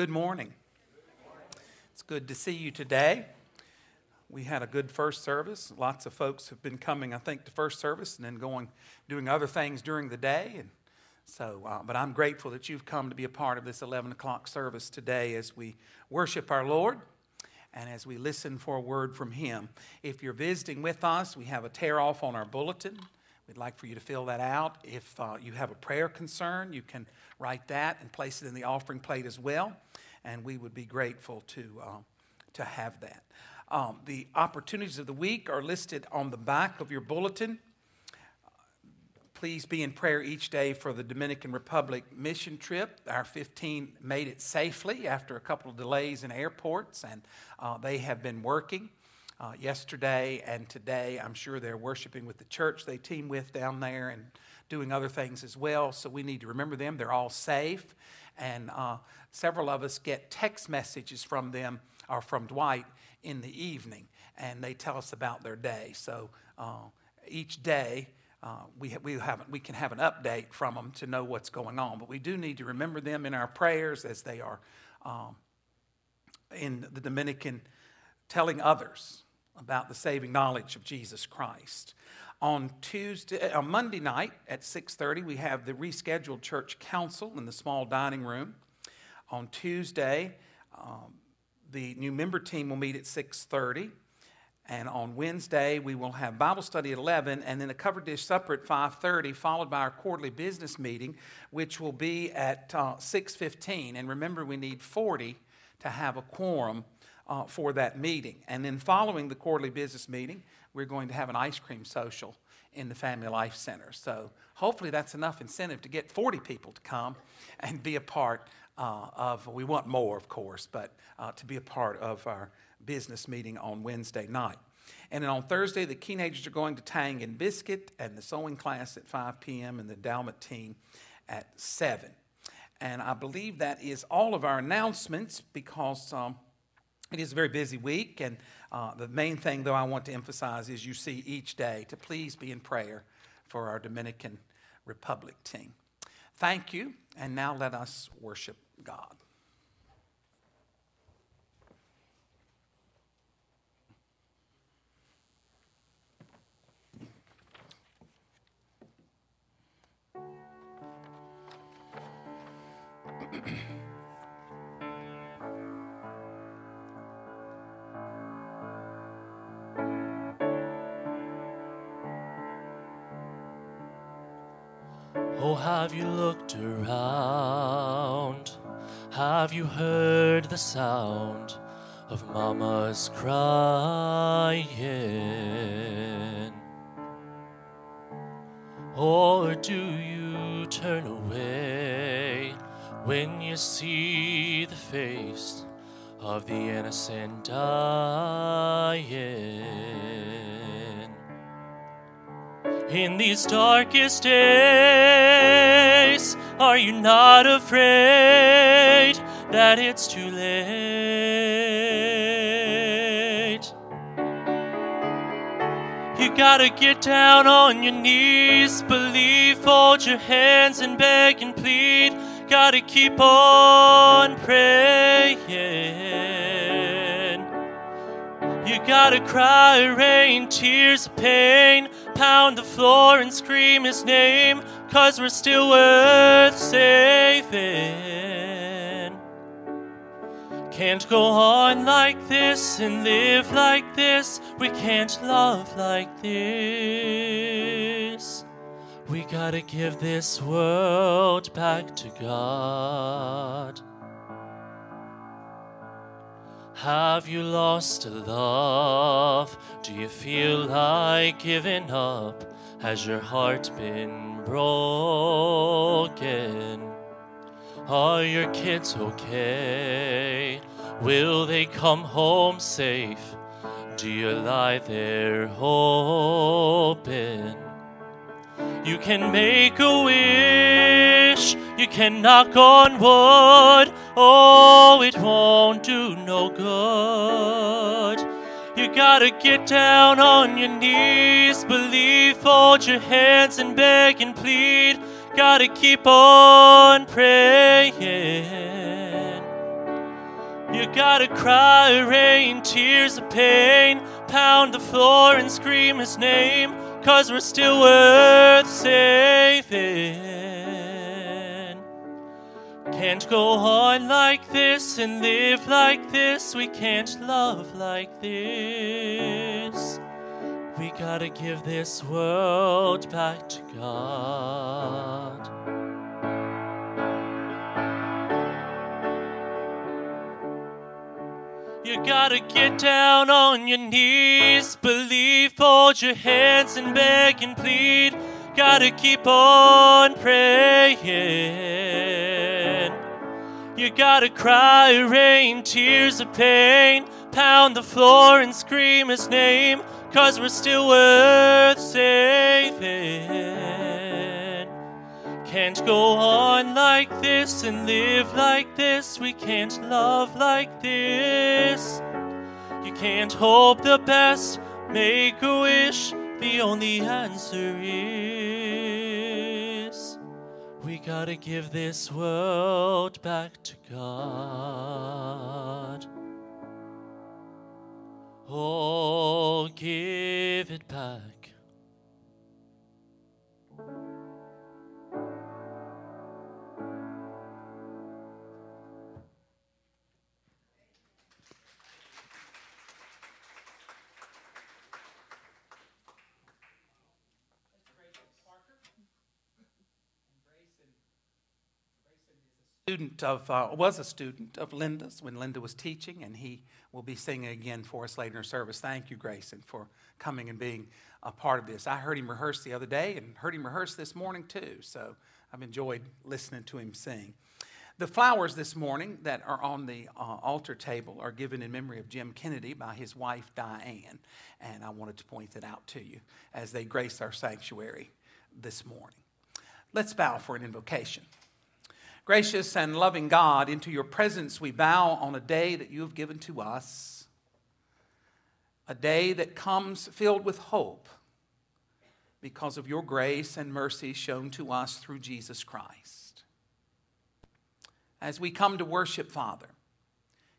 Good morning. It's good to see you today. We had a good first service. Lots of folks have been coming, I think, to first service and then going, doing other things during the day. And so, uh, but I'm grateful that you've come to be a part of this 11 o'clock service today as we worship our Lord and as we listen for a word from Him. If you're visiting with us, we have a tear off on our bulletin. We'd like for you to fill that out. If uh, you have a prayer concern, you can write that and place it in the offering plate as well and we would be grateful to, um, to have that. Um, the opportunities of the week are listed on the back of your bulletin. Please be in prayer each day for the Dominican Republic mission trip. Our 15 made it safely after a couple of delays in airports, and uh, they have been working. Uh, yesterday and today, I'm sure they're worshiping with the church they team with down there and doing other things as well. So we need to remember them. They're all safe. And uh, several of us get text messages from them or from Dwight in the evening, and they tell us about their day. So uh, each day, uh, we, we, have, we can have an update from them to know what's going on. But we do need to remember them in our prayers as they are um, in the Dominican telling others about the saving knowledge of Jesus Christ. On Tuesday, uh, on Monday night at 6:30, we have the rescheduled church council in the small dining room. On Tuesday, um, the new member team will meet at 6:30, and on Wednesday we will have Bible study at 11, and then a covered dish supper at 5:30, followed by our quarterly business meeting, which will be at uh, 6:15. And remember, we need 40 to have a quorum uh, for that meeting. And then following the quarterly business meeting, we're going to have an ice cream social in the Family Life Center. So hopefully that's enough incentive to get 40 people to come and be a part uh, of, we want more, of course, but uh, to be a part of our business meeting on Wednesday night. And then on Thursday, the teenagers are going to Tang and Biscuit and the sewing class at 5 p.m. and the endowment team at 7. And I believe that is all of our announcements because um, it is a very busy week, and uh, the main thing, though, I want to emphasize is you see each day to please be in prayer for our Dominican Republic team. Thank you, and now let us worship God. Oh, have you looked around? Have you heard the sound of mama's crying? Or do you turn away when you see the face of the innocent dying? In these darkest days, are you not afraid that it's too late? You gotta get down on your knees, believe, fold your hands and beg and plead. Gotta keep on praying. You gotta cry, rain, tears of pain pound the floor and scream his name, cause we're still worth saving. Can't go on like this and live like this. We can't love like this. We gotta give this world back to God. Have you lost a love? Do you feel like giving up? Has your heart been broken? Are your kids okay? Will they come home safe? Do you lie there hoping? You can make a wish, you can knock on wood. Oh, it won't do no good. You gotta get down on your knees, believe, fold your hands and beg and plead. Gotta keep on praying. You gotta cry, rain, tears of pain, pound the floor and scream his name, cause we're still worth saving. Can't go on like this and live like this, we can't love like this. We gotta give this world back to God. You gotta get down on your knees, believe, fold your hands and beg and plead. Gotta keep on praying. You gotta cry, rain, tears of pain, pound the floor and scream his name, cause we're still worth saving. Can't go on like this and live like this. We can't love like this. You can't hope the best, make a wish. The only answer is we gotta give this world back to God. Oh, give it back. Student of uh, was a student of Linda's when Linda was teaching, and he will be singing again for us later in service. Thank you, Grayson, for coming and being a part of this. I heard him rehearse the other day, and heard him rehearse this morning too. So I've enjoyed listening to him sing. The flowers this morning that are on the uh, altar table are given in memory of Jim Kennedy by his wife Diane, and I wanted to point that out to you as they grace our sanctuary this morning. Let's bow for an invocation. Gracious and loving God, into your presence we bow on a day that you have given to us, a day that comes filled with hope because of your grace and mercy shown to us through Jesus Christ. As we come to worship, Father,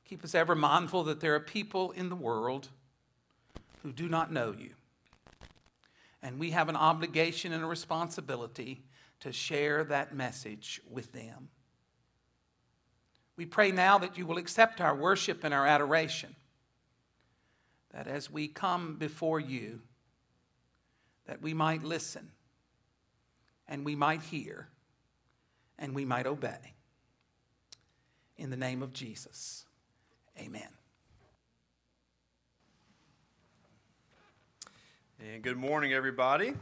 keep us ever mindful that there are people in the world who do not know you. And we have an obligation and a responsibility to share that message with them. We pray now that you will accept our worship and our adoration. That as we come before you, that we might listen and we might hear and we might obey. In the name of Jesus, amen. And good morning, everybody.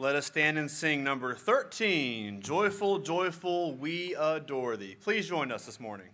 Let us stand and sing number 13 Joyful, Joyful, We Adore Thee. Please join us this morning.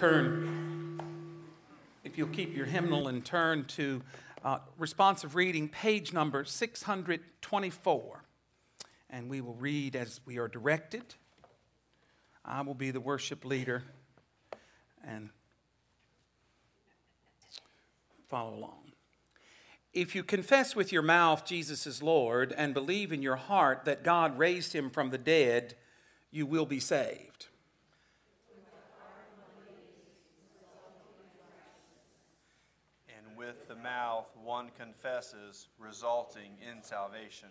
Turn, if you'll keep your hymnal and turn to uh, responsive reading, page number 624. And we will read as we are directed. I will be the worship leader and follow along. If you confess with your mouth Jesus is Lord and believe in your heart that God raised him from the dead, you will be saved. And with the mouth one confesses, resulting in salvation.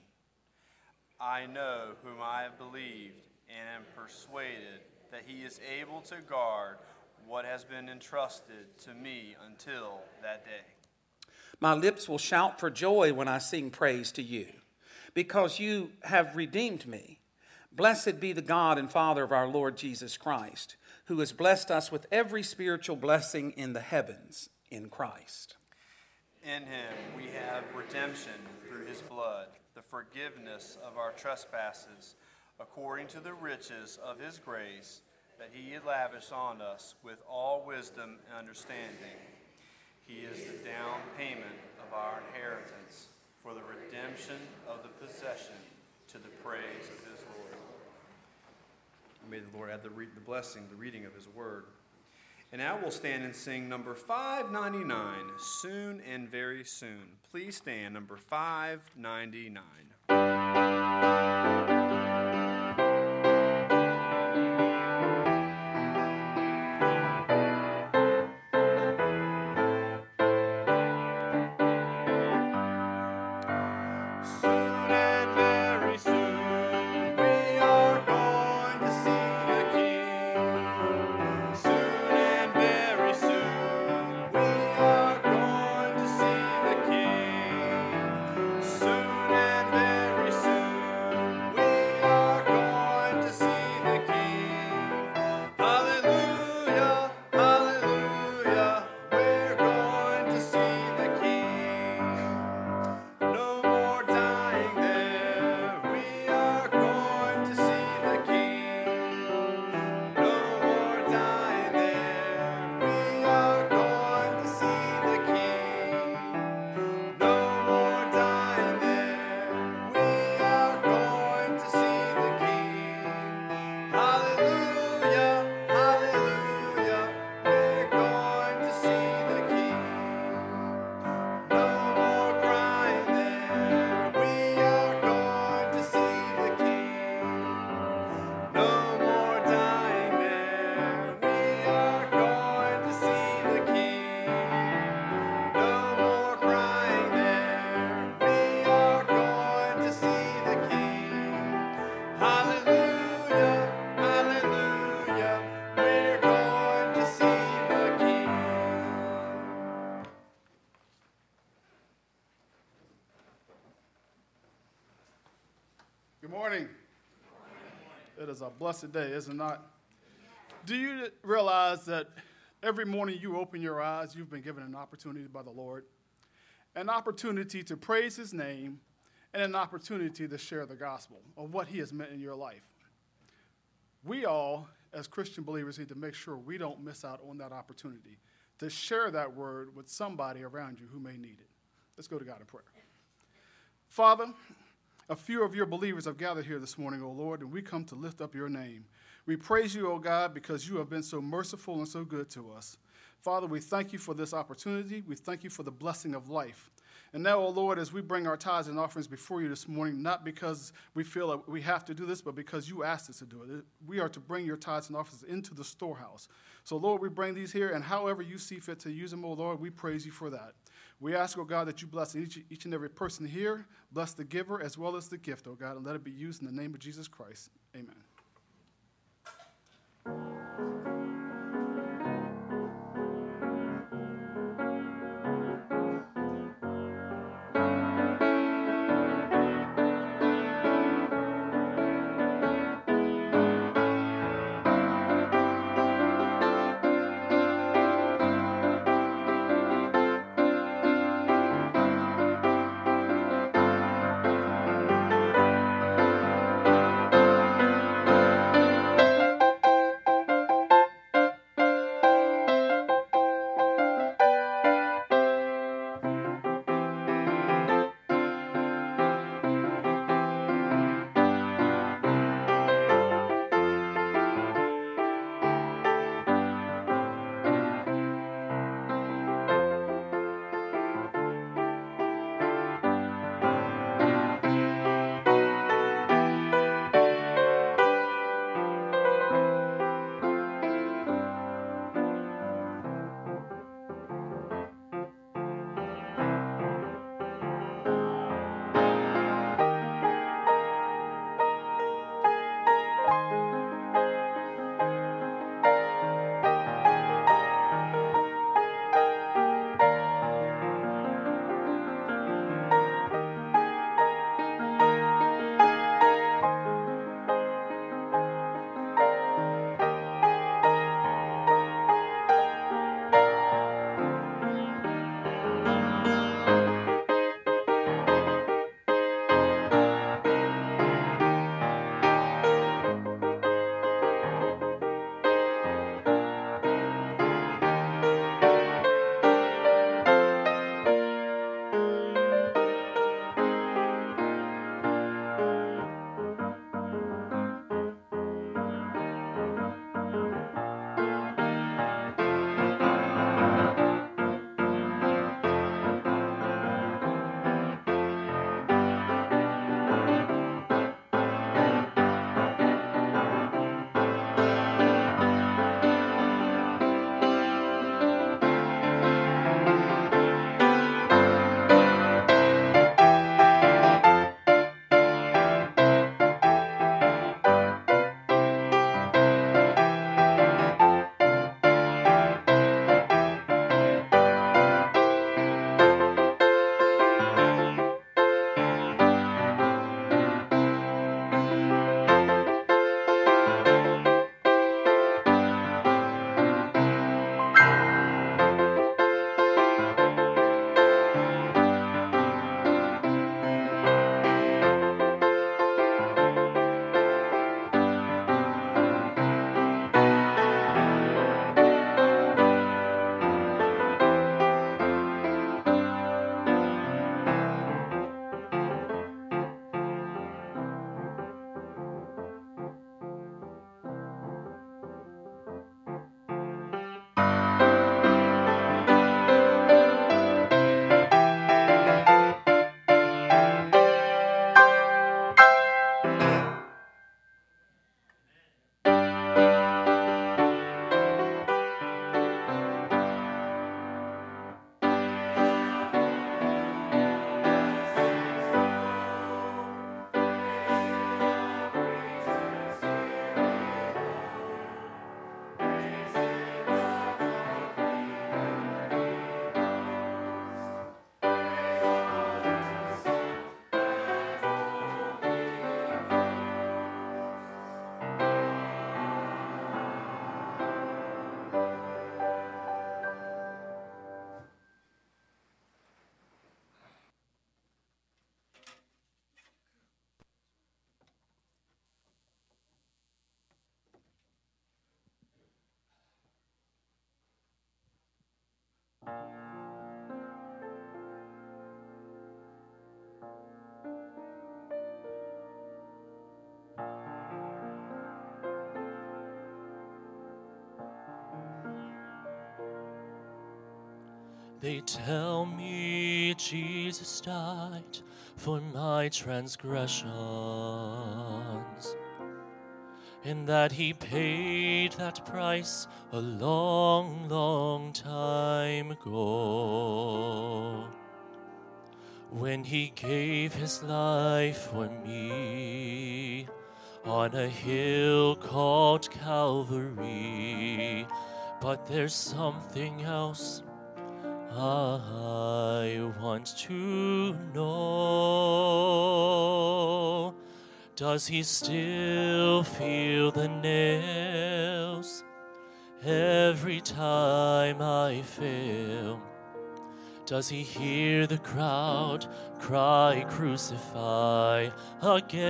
I know whom I have believed and am persuaded that he is able to guard what has been entrusted to me until that day. My lips will shout for joy when I sing praise to you, because you have redeemed me. Blessed be the God and Father of our Lord Jesus Christ, who has blessed us with every spiritual blessing in the heavens in Christ. In him we have redemption through his blood, the forgiveness of our trespasses, according to the riches of his grace that he lavished on us with all wisdom and understanding. He is the down payment of our inheritance for the redemption of the possession to the praise of his Lord. May the Lord add the, the blessing, the reading of his word. And now we'll stand and sing number 599, Soon and Very Soon. Please stand, number 599. Blessed day, is it not? Do you realize that every morning you open your eyes, you've been given an opportunity by the Lord? An opportunity to praise His name and an opportunity to share the gospel of what He has meant in your life. We all, as Christian believers, need to make sure we don't miss out on that opportunity to share that word with somebody around you who may need it. Let's go to God in prayer. Father, a few of your believers have gathered here this morning, O Lord, and we come to lift up your name. We praise you, O God, because you have been so merciful and so good to us. Father, we thank you for this opportunity. We thank you for the blessing of life. And now, O Lord, as we bring our tithes and offerings before you this morning, not because we feel that we have to do this, but because you asked us to do it, we are to bring your tithes and offerings into the storehouse. So, Lord, we bring these here, and however you see fit to use them, O Lord, we praise you for that. We ask, O God, that you bless each, each and every person here, bless the giver as well as the gift, O God, and let it be used in the name of Jesus Christ. Amen. They tell me Jesus died for my transgressions, and that he paid that price a long, long time ago. When he gave his life for me on a hill called Calvary, but there's something else I want to know. Does he still feel the nails every time I fail? Does he hear the crowd cry, Crucify again?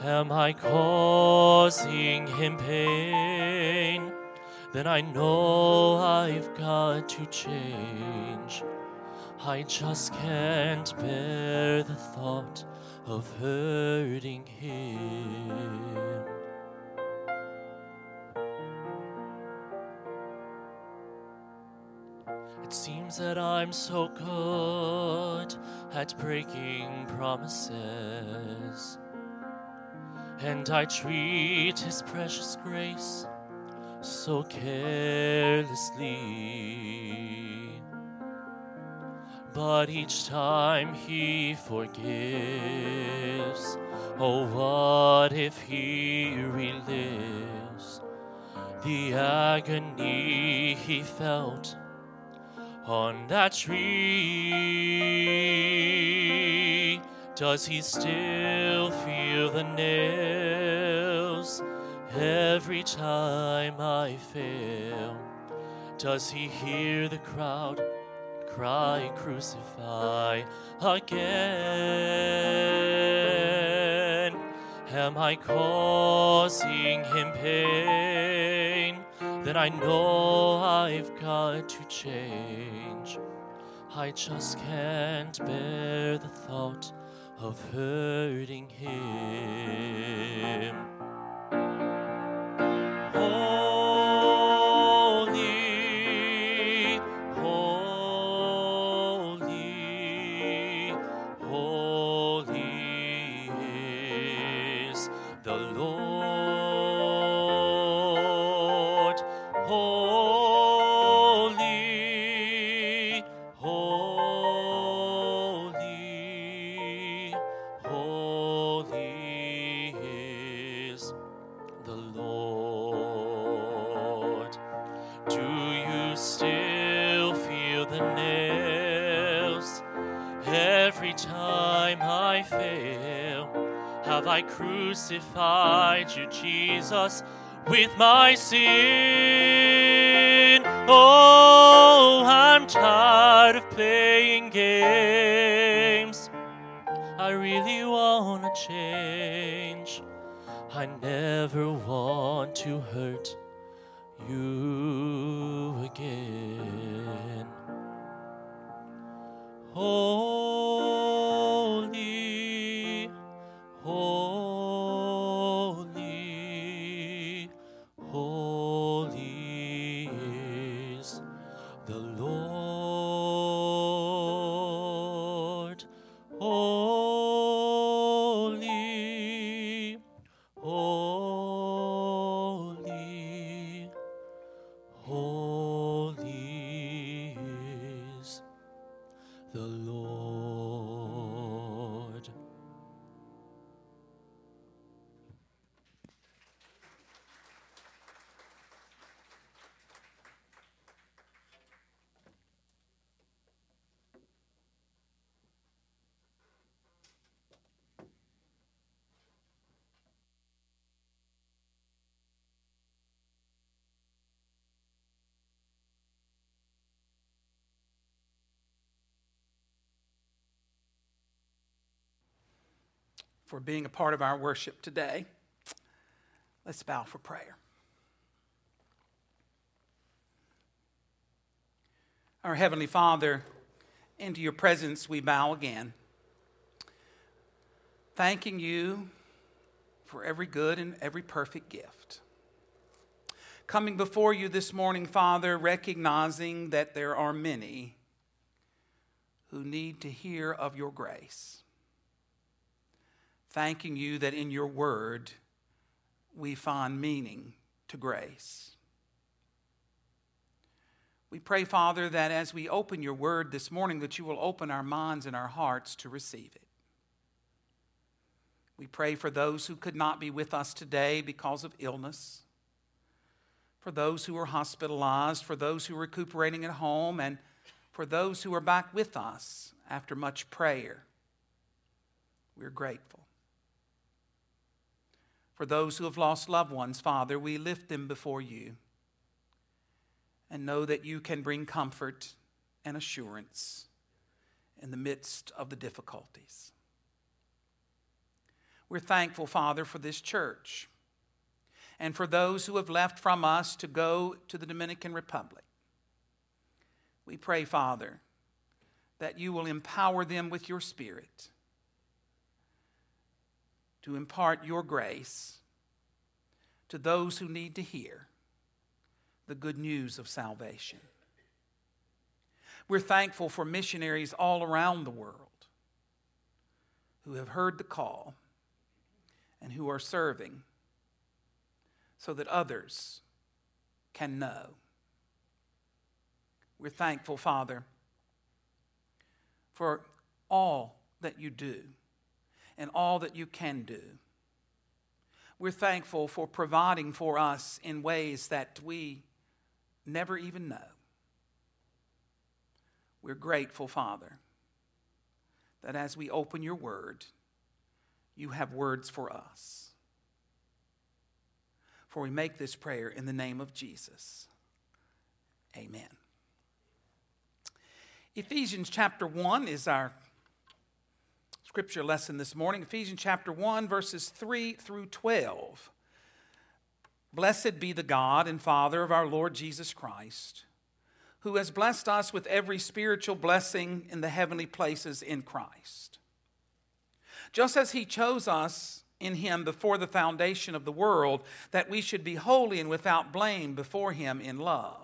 Am I causing him pain? Then I know I've got to change. I just can't bear the thought of hurting him. It seems that I'm so good at breaking promises, and I treat His precious grace so carelessly. But each time he forgives, oh, what if he relives the agony he felt on that tree? Does he still feel the nails? Every time I fail, does he hear the crowd cry, Crucify again? Am I causing him pain? Then I know I've got to change. I just can't bear the thought of hurting him. Crucified you, Jesus, with my sin? Oh, I'm tired of playing games. I really want to change. I never want to hurt you again. Holy, for being a part of our worship today. Let's bow for prayer. Our Heavenly Father, into your presence we bow again, thanking you for every good and every perfect gift. Coming before you this morning, Father, recognizing that there are many who need to hear of your grace. Thanking you that in your word we find meaning to grace. We pray, Father, that as we open your word this morning, that you will open our minds and our hearts to receive it. We pray for those who could not be with us today because of illness, for those who are hospitalized, for those who are recuperating at home, and for those who are back with us after much prayer. We're grateful. For those who have lost loved ones, Father, we lift them before you and know that you can bring comfort and assurance in the midst of the difficulties. We're thankful, Father, for this church and for those who have left from us to go to the Dominican Republic. We pray, Father, that you will empower them with your Spirit to impart your grace to those who need to hear the good news of salvation. We're thankful for missionaries all around the world who have heard the call and who are serving so that others can know. We're thankful, Father, for all that you do and all that you can do. We're thankful for providing for us in ways that we never even know. We're grateful, Father, that as we open your word, you have words for us. For we make this prayer in the name of Jesus. Amen. Ephesians chapter 1 is our scripture lesson this morning. Ephesians chapter 1, verses 3 through 12. Blessed be the God and Father of our Lord Jesus Christ, who has blessed us with every spiritual blessing in the heavenly places in Christ. Just as he chose us in him before the foundation of the world, that we should be holy and without blame before him in love.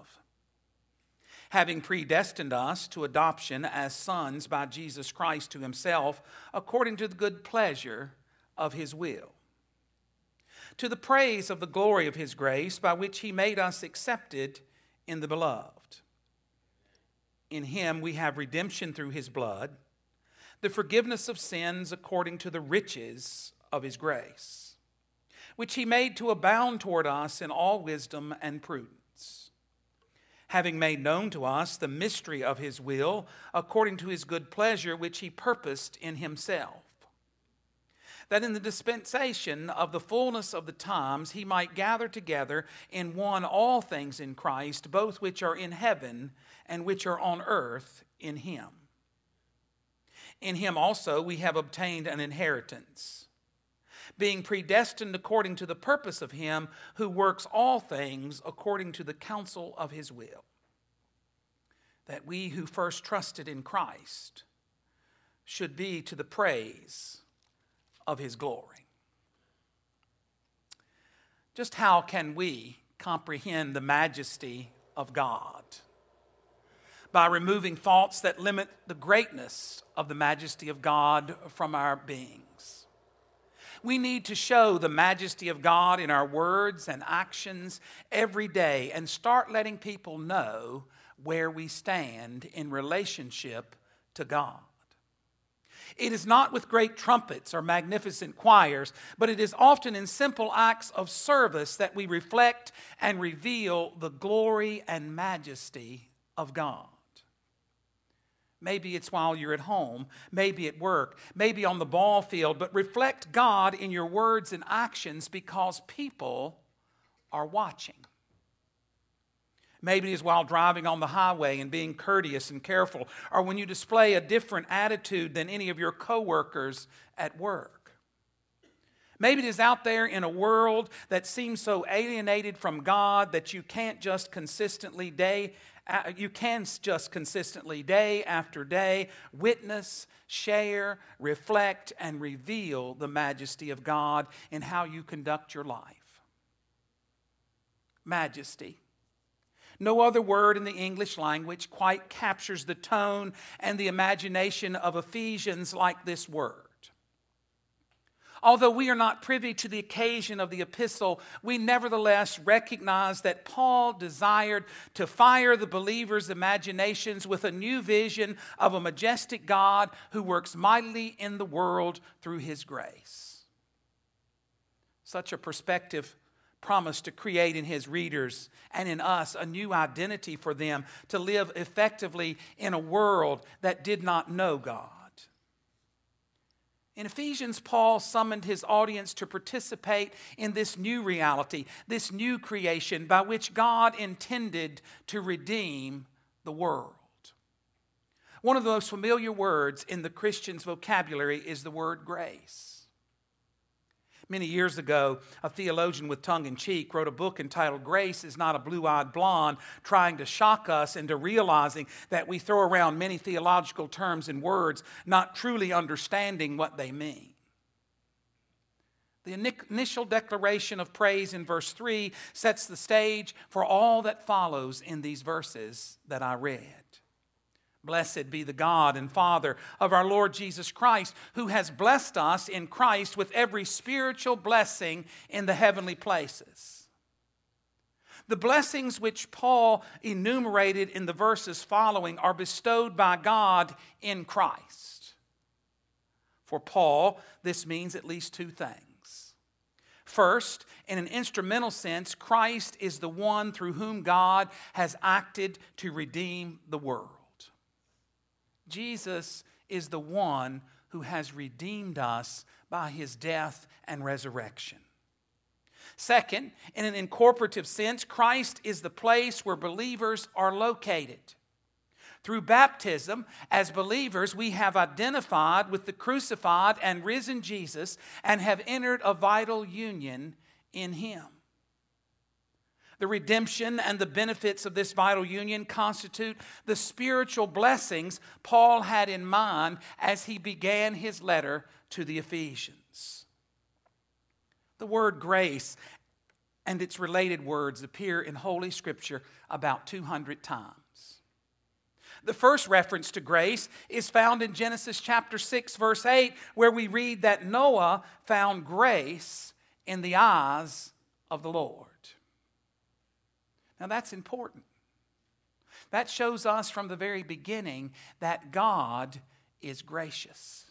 Having predestined us to adoption as sons by Jesus Christ to himself, according to the good pleasure of his will to the praise of the glory of his grace, by which he made us accepted in the beloved. In him we have redemption through his blood, the forgiveness of sins according to the riches of his grace, which he made to abound toward us in all wisdom and prudence, having made known to us the mystery of his will, according to his good pleasure, which he purposed in himself that in the dispensation of the fullness of the times he might gather together in one all things in Christ, both which are in heaven and which are on earth in him. In him also we have obtained an inheritance, being predestined according to the purpose of him who works all things according to the counsel of his will, that we who first trusted in Christ should be to the praise of his glory. Just how can we comprehend the majesty of God? By removing thoughts that limit the greatness of the majesty of God from our beings. We need to show the majesty of God in our words and actions every day and start letting people know where we stand in relationship to God. It is not with great trumpets or magnificent choirs, but it is often in simple acts of service that we reflect and reveal the glory and majesty of God. Maybe it's while you're at home, maybe at work, maybe on the ball field, but reflect God in your words and actions because people are watching. Maybe it is while driving on the highway and being courteous and careful, or when you display a different attitude than any of your coworkers at work. Maybe it is out there in a world that seems so alienated from God that you can't just consistently day you can just consistently day after day witness, share, reflect and reveal the majesty of God in how you conduct your life. majesty. No other word in the English language quite captures the tone and the imagination of Ephesians like this word. Although we are not privy to the occasion of the epistle, we nevertheless recognize that Paul desired to fire the believers' imaginations with a new vision of a majestic God who works mightily in the world through his grace. Such a perspective promised to create in his readers and in us a new identity for them to live effectively in a world that did not know God. In Ephesians, Paul summoned his audience to participate in this new reality, this new creation by which God intended to redeem the world. One of the most familiar words in the Christian's vocabulary is the word grace. Many years ago, a theologian with tongue in cheek wrote a book entitled Grace is Not a Blue Eyed Blonde, trying to shock us into realizing that we throw around many theological terms and words, not truly understanding what they mean. The initial declaration of praise in verse 3 sets the stage for all that follows in these verses that I read. Blessed be the God and Father of our Lord Jesus Christ, who has blessed us in Christ with every spiritual blessing in the heavenly places. The blessings which Paul enumerated in the verses following are bestowed by God in Christ. For Paul, this means at least two things. First, in an instrumental sense, Christ is the one through whom God has acted to redeem the world. Jesus is the one who has redeemed us by his death and resurrection. Second, in an incorporative sense, Christ is the place where believers are located. Through baptism, as believers, we have identified with the crucified and risen Jesus and have entered a vital union in him. The redemption and the benefits of this vital union constitute the spiritual blessings Paul had in mind as he began his letter to the Ephesians. The word grace and its related words appear in Holy Scripture about 200 times. The first reference to grace is found in Genesis chapter 6, verse 8, where we read that Noah found grace in the eyes of the Lord. Now, that's important. That shows us from the very beginning that God is gracious.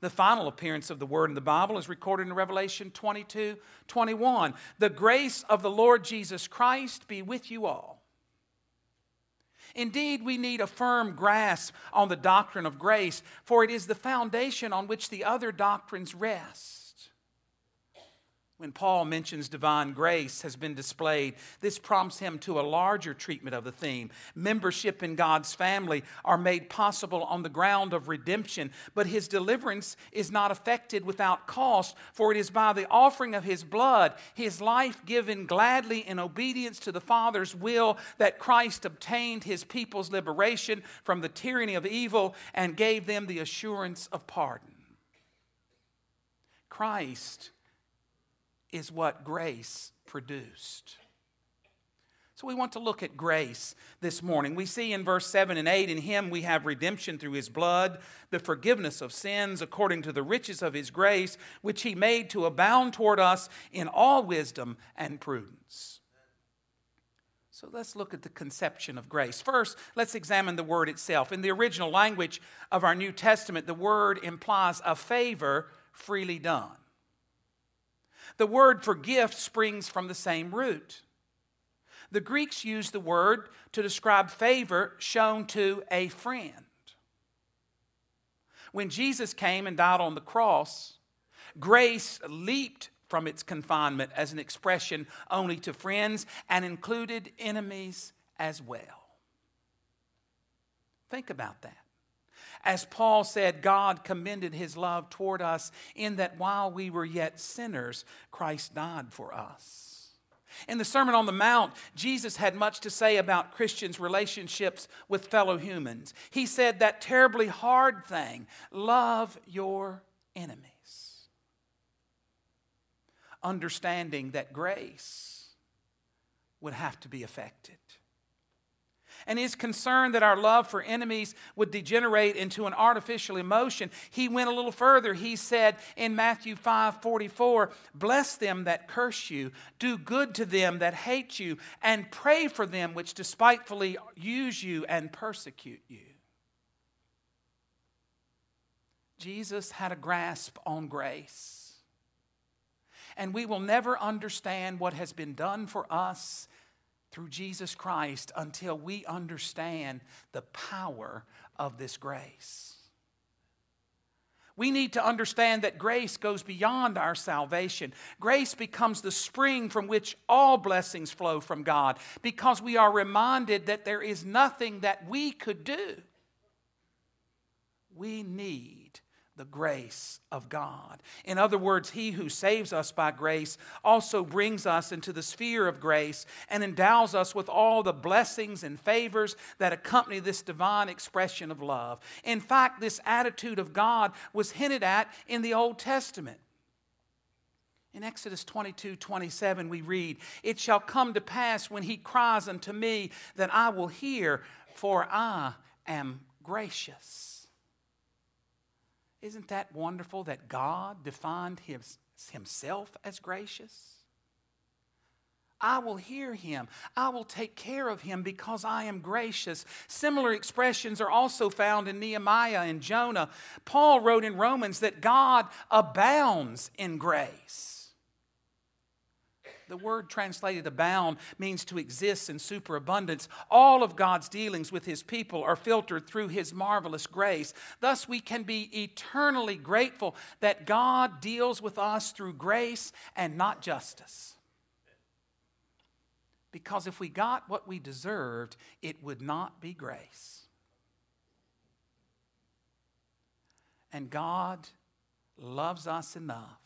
The final appearance of the word in the Bible is recorded in Revelation 22 21. The grace of the Lord Jesus Christ be with you all. Indeed, we need a firm grasp on the doctrine of grace, for it is the foundation on which the other doctrines rest. When Paul mentions divine grace has been displayed, this prompts him to a larger treatment of the theme. Membership in God's family are made possible on the ground of redemption, but his deliverance is not effected without cost, for it is by the offering of his blood, his life given gladly in obedience to the Father's will, that Christ obtained his people's liberation from the tyranny of evil and gave them the assurance of pardon. Christ is what grace produced. So we want to look at grace this morning. We see in verse 7 and 8 in him we have redemption through his blood, the forgiveness of sins according to the riches of his grace, which he made to abound toward us in all wisdom and prudence. So let's look at the conception of grace. First, let's examine the word itself. In the original language of our New Testament, the word implies a favor freely done. The word for gift springs from the same root. The Greeks used the word to describe favor shown to a friend. When Jesus came and died on the cross, grace leaped from its confinement as an expression only to friends and included enemies as well. Think about that. As Paul said, God commended his love toward us in that while we were yet sinners, Christ died for us. In the Sermon on the Mount, Jesus had much to say about Christians' relationships with fellow humans. He said that terribly hard thing love your enemies. Understanding that grace would have to be affected. And his concern that our love for enemies would degenerate into an artificial emotion, he went a little further. He said in Matthew 5 44, Bless them that curse you, do good to them that hate you, and pray for them which despitefully use you and persecute you. Jesus had a grasp on grace. And we will never understand what has been done for us through Jesus Christ until we understand the power of this grace. We need to understand that grace goes beyond our salvation. Grace becomes the spring from which all blessings flow from God because we are reminded that there is nothing that we could do. We need the grace of God. In other words, He who saves us by grace also brings us into the sphere of grace and endows us with all the blessings and favors that accompany this divine expression of love. In fact, this attitude of God was hinted at in the Old Testament. In Exodus 22 27, we read, It shall come to pass when he cries unto me that I will hear, for I am gracious. Isn't that wonderful that God defined his, himself as gracious? I will hear him. I will take care of him because I am gracious. Similar expressions are also found in Nehemiah and Jonah. Paul wrote in Romans that God abounds in grace. The word translated abound means to exist in superabundance. All of God's dealings with his people are filtered through his marvelous grace. Thus, we can be eternally grateful that God deals with us through grace and not justice. Because if we got what we deserved, it would not be grace. And God loves us enough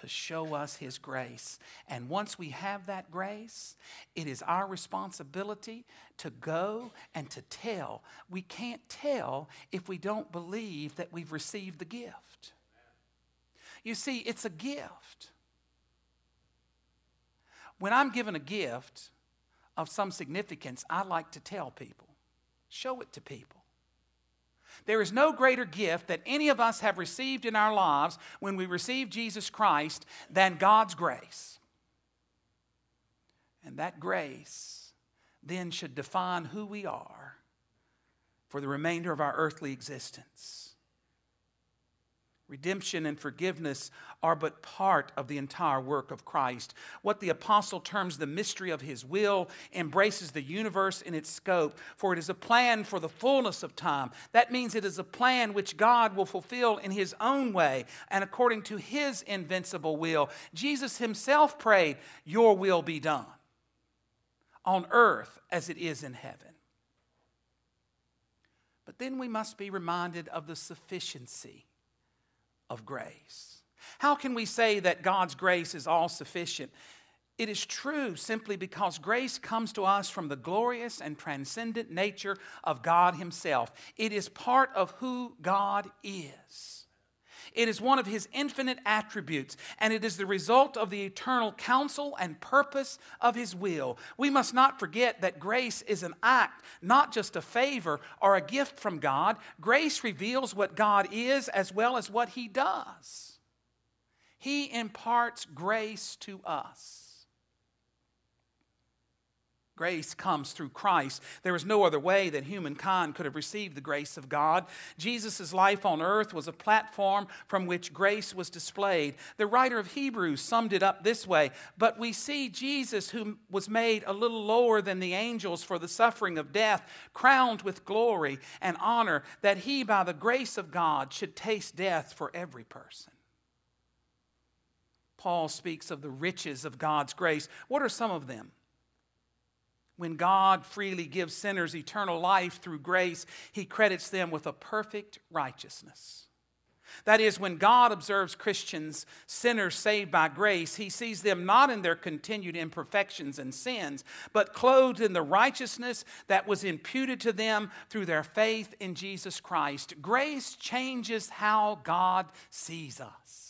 to show us His grace. And once we have that grace, it is our responsibility to go and to tell. We can't tell if we don't believe that we've received the gift. You see, it's a gift. When I'm given a gift of some significance, I like to tell people, show it to people. There is no greater gift that any of us have received in our lives when we receive Jesus Christ than God's grace. And that grace then should define who we are for the remainder of our earthly existence. Redemption and forgiveness are but part of the entire work of Christ. What the apostle terms the mystery of his will embraces the universe in its scope, for it is a plan for the fullness of time. That means it is a plan which God will fulfill in his own way and according to his invincible will. Jesus himself prayed, Your will be done on earth as it is in heaven. But then we must be reminded of the sufficiency of grace. How can we say that God's grace is all sufficient? It is true simply because grace comes to us from the glorious and transcendent nature of God Himself. It is part of who God is. It is one of his infinite attributes, and it is the result of the eternal counsel and purpose of his will. We must not forget that grace is an act, not just a favor or a gift from God. Grace reveals what God is as well as what he does. He imparts grace to us. Grace comes through Christ. There is no other way that humankind could have received the grace of God. Jesus' life on earth was a platform from which grace was displayed. The writer of Hebrews summed it up this way But we see Jesus, who was made a little lower than the angels for the suffering of death, crowned with glory and honor, that he, by the grace of God, should taste death for every person. Paul speaks of the riches of God's grace. What are some of them? When God freely gives sinners eternal life through grace, he credits them with a perfect righteousness. That is, when God observes Christians, sinners saved by grace, he sees them not in their continued imperfections and sins, but clothed in the righteousness that was imputed to them through their faith in Jesus Christ. Grace changes how God sees us.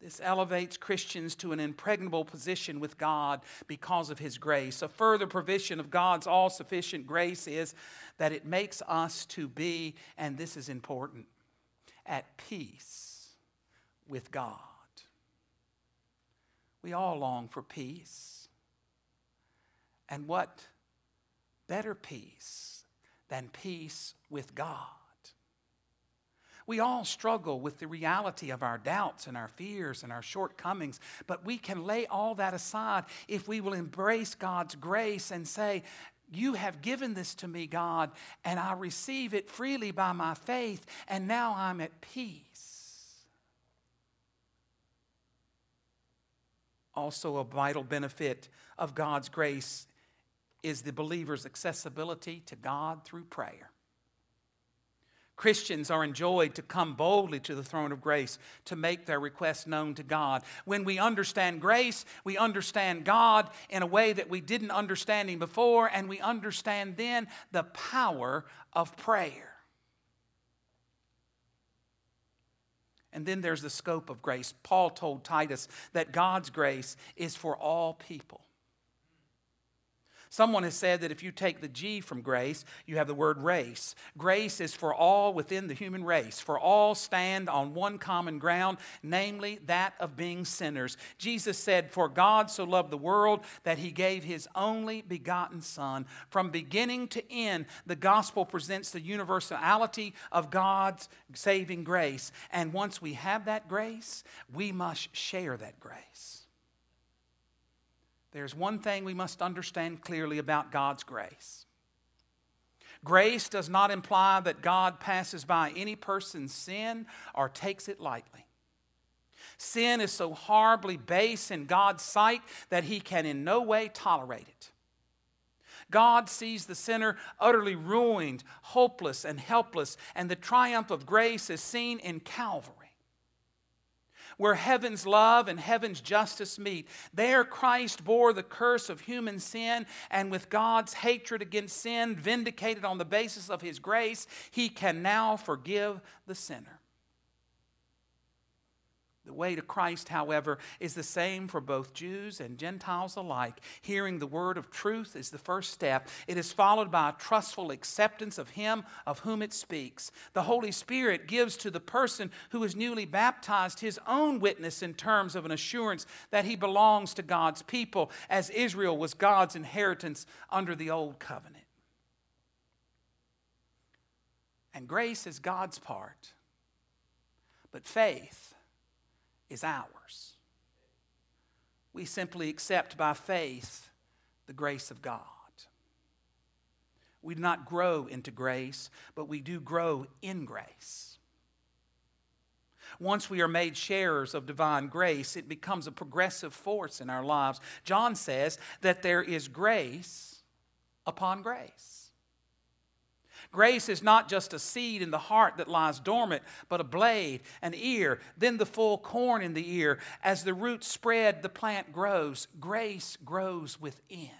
This elevates Christians to an impregnable position with God because of His grace. A further provision of God's all sufficient grace is that it makes us to be, and this is important, at peace with God. We all long for peace. And what better peace than peace with God? We all struggle with the reality of our doubts and our fears and our shortcomings, but we can lay all that aside if we will embrace God's grace and say, you have given this to me, God, and I receive it freely by my faith, and now I'm at peace. Also, a vital benefit of God's grace is the believer's accessibility to God through prayer. Christians are enjoyed to come boldly to the throne of grace to make their requests known to God. When we understand grace, we understand God in a way that we didn't understand Him before, and we understand then the power of prayer. And then there's the scope of grace. Paul told Titus that God's grace is for all people. Someone has said that if you take the G from grace, you have the word race. Grace is for all within the human race, for all stand on one common ground, namely that of being sinners. Jesus said, For God so loved the world that he gave his only begotten Son. From beginning to end, the gospel presents the universality of God's saving grace. And once we have that grace, we must share that grace. There's one thing we must understand clearly about God's grace. Grace does not imply that God passes by any person's sin or takes it lightly. Sin is so horribly base in God's sight that he can in no way tolerate it. God sees the sinner utterly ruined, hopeless, and helpless, and the triumph of grace is seen in Calvary where heaven's love and heaven's justice meet. There, Christ bore the curse of human sin, and with God's hatred against sin vindicated on the basis of his grace, he can now forgive the sinner. The way to Christ, however, is the same for both Jews and Gentiles alike. Hearing the word of truth is the first step. It is followed by a trustful acceptance of Him of whom it speaks. The Holy Spirit gives to the person who is newly baptized his own witness in terms of an assurance that he belongs to God's people, as Israel was God's inheritance under the old covenant. And grace is God's part, but faith is ours. We simply accept by faith the grace of God. We do not grow into grace, but we do grow in grace. Once we are made sharers of divine grace, it becomes a progressive force in our lives. John says that there is grace upon grace. Grace is not just a seed in the heart that lies dormant, but a blade, an ear, then the full corn in the ear. As the roots spread, the plant grows. Grace grows within.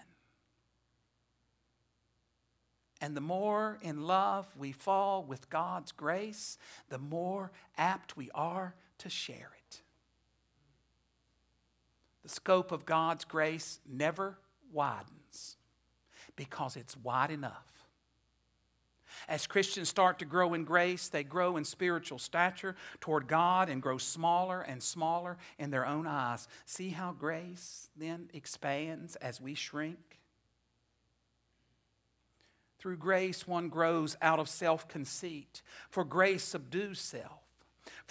And the more in love we fall with God's grace, the more apt we are to share it. The scope of God's grace never widens because it's wide enough as Christians start to grow in grace, they grow in spiritual stature toward God and grow smaller and smaller in their own eyes. See how grace then expands as we shrink? Through grace, one grows out of self conceit, for grace subdues self.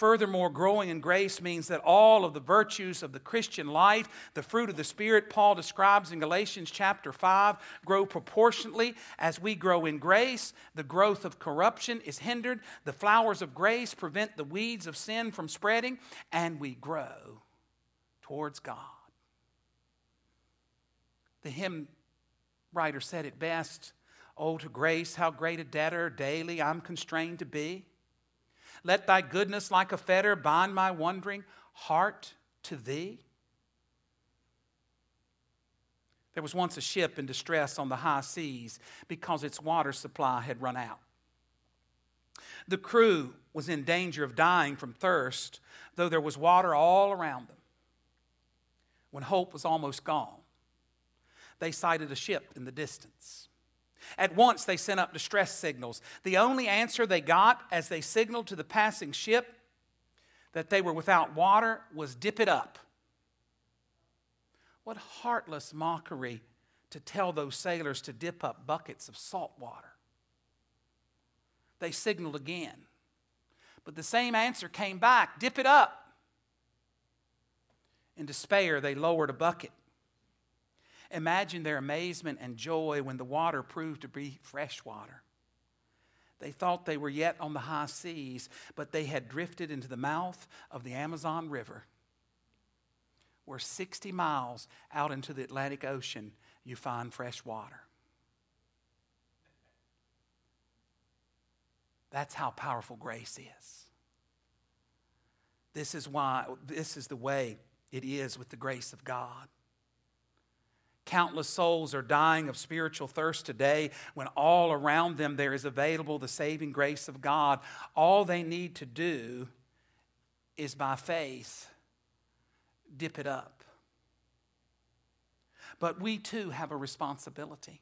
Furthermore, growing in grace means that all of the virtues of the Christian life, the fruit of the Spirit Paul describes in Galatians chapter 5, grow proportionately as we grow in grace. The growth of corruption is hindered, the flowers of grace prevent the weeds of sin from spreading, and we grow towards God. The hymn writer said it best Oh, to grace, how great a debtor daily I'm constrained to be. Let thy goodness like a fetter bind my wandering heart to thee. There was once a ship in distress on the high seas because its water supply had run out. The crew was in danger of dying from thirst, though there was water all around them. When hope was almost gone, they sighted a ship in the distance. At once, they sent up distress signals. The only answer they got as they signaled to the passing ship that they were without water was dip it up. What heartless mockery to tell those sailors to dip up buckets of salt water. They signaled again, but the same answer came back dip it up. In despair, they lowered a bucket. Imagine their amazement and joy when the water proved to be fresh water. They thought they were yet on the high seas, but they had drifted into the mouth of the Amazon River, where 60 miles out into the Atlantic Ocean you find fresh water. That's how powerful grace is. This is why, this is the way it is with the grace of God. Countless souls are dying of spiritual thirst today when all around them there is available the saving grace of God. All they need to do is by faith dip it up. But we too have a responsibility.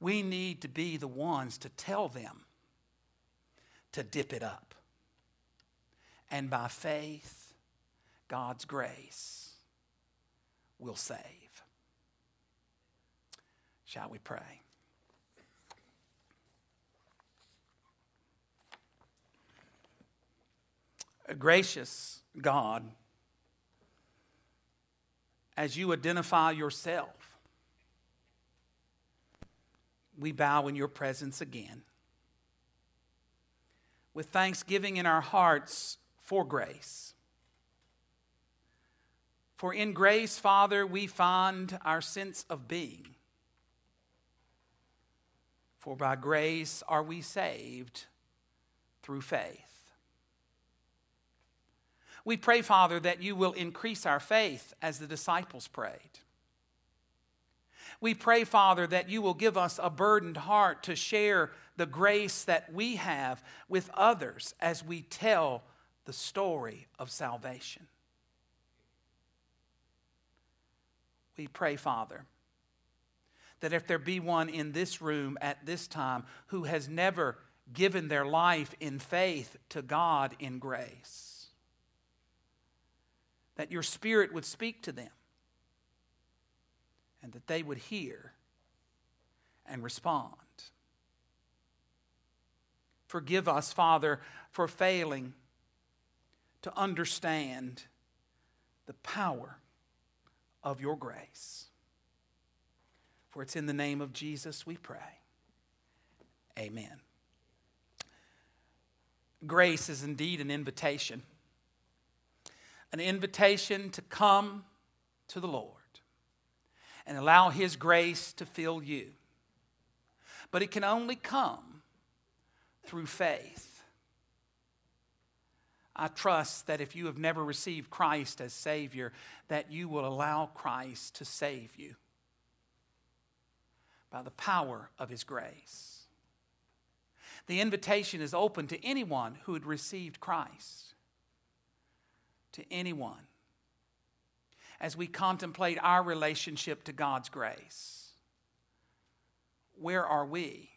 We need to be the ones to tell them to dip it up. And by faith, God's grace will save. Shall we pray? A gracious God, as you identify yourself, we bow in your presence again. With thanksgiving in our hearts for grace. For in grace, Father, we find our sense of being. For by grace are we saved through faith. We pray, Father, that you will increase our faith as the disciples prayed. We pray, Father, that you will give us a burdened heart to share the grace that we have with others as we tell the story of salvation. we pray, Father, that if there be one in this room at this time who has never given their life in faith to God in grace, that your Spirit would speak to them and that they would hear and respond. Forgive us, Father, for failing to understand the power of your grace. For it's in the name of Jesus we pray. Amen. Grace is indeed an invitation, an invitation to come to the Lord and allow His grace to fill you. But it can only come through faith. I trust that if you have never received Christ as Savior, that you will allow Christ to save you by the power of His grace. The invitation is open to anyone who had received Christ. To anyone. As we contemplate our relationship to God's grace, where are we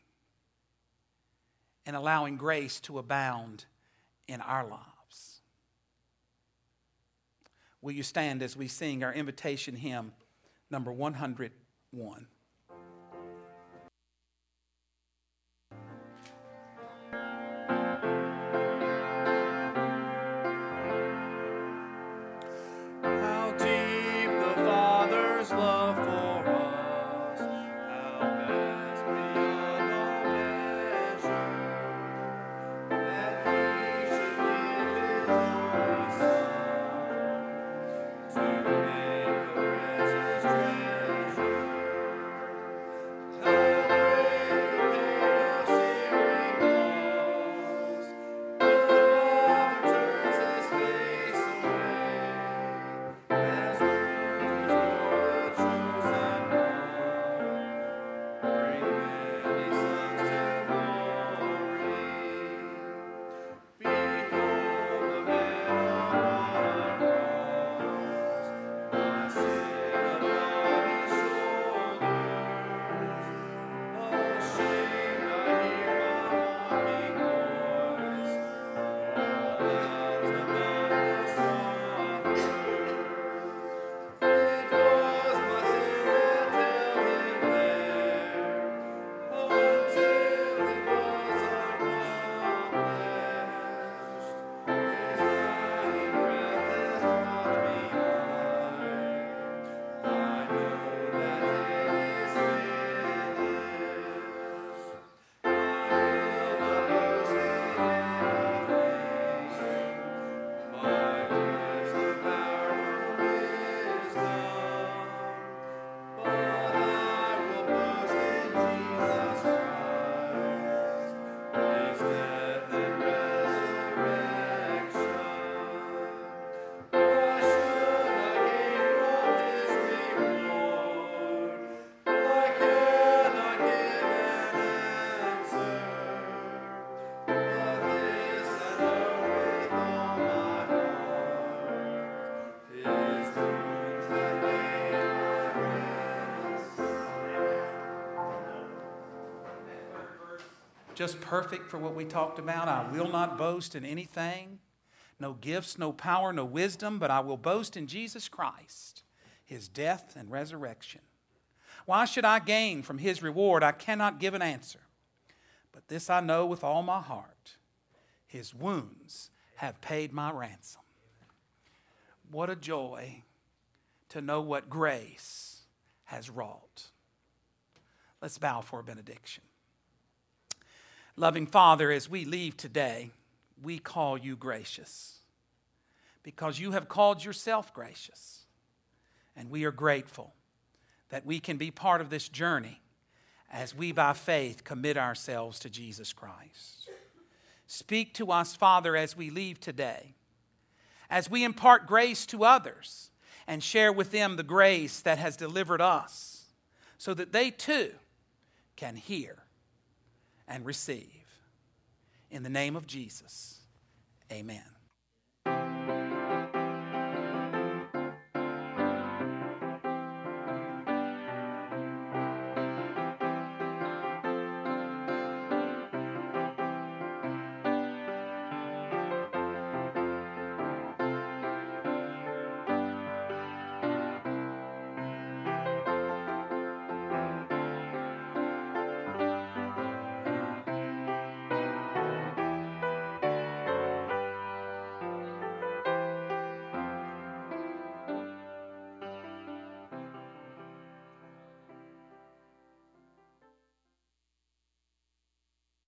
in allowing grace to abound in our lives? Will you stand as we sing our invitation hymn, number 101? Just perfect for what we talked about. I will not boast in anything, no gifts, no power, no wisdom, but I will boast in Jesus Christ, his death and resurrection. Why should I gain from his reward? I cannot give an answer. But this I know with all my heart his wounds have paid my ransom. What a joy to know what grace has wrought. Let's bow for a benediction. Loving Father, as we leave today, we call you gracious because you have called yourself gracious. And we are grateful that we can be part of this journey as we, by faith, commit ourselves to Jesus Christ. Speak to us, Father, as we leave today, as we impart grace to others and share with them the grace that has delivered us, so that they too can hear and receive. In the name of Jesus, amen.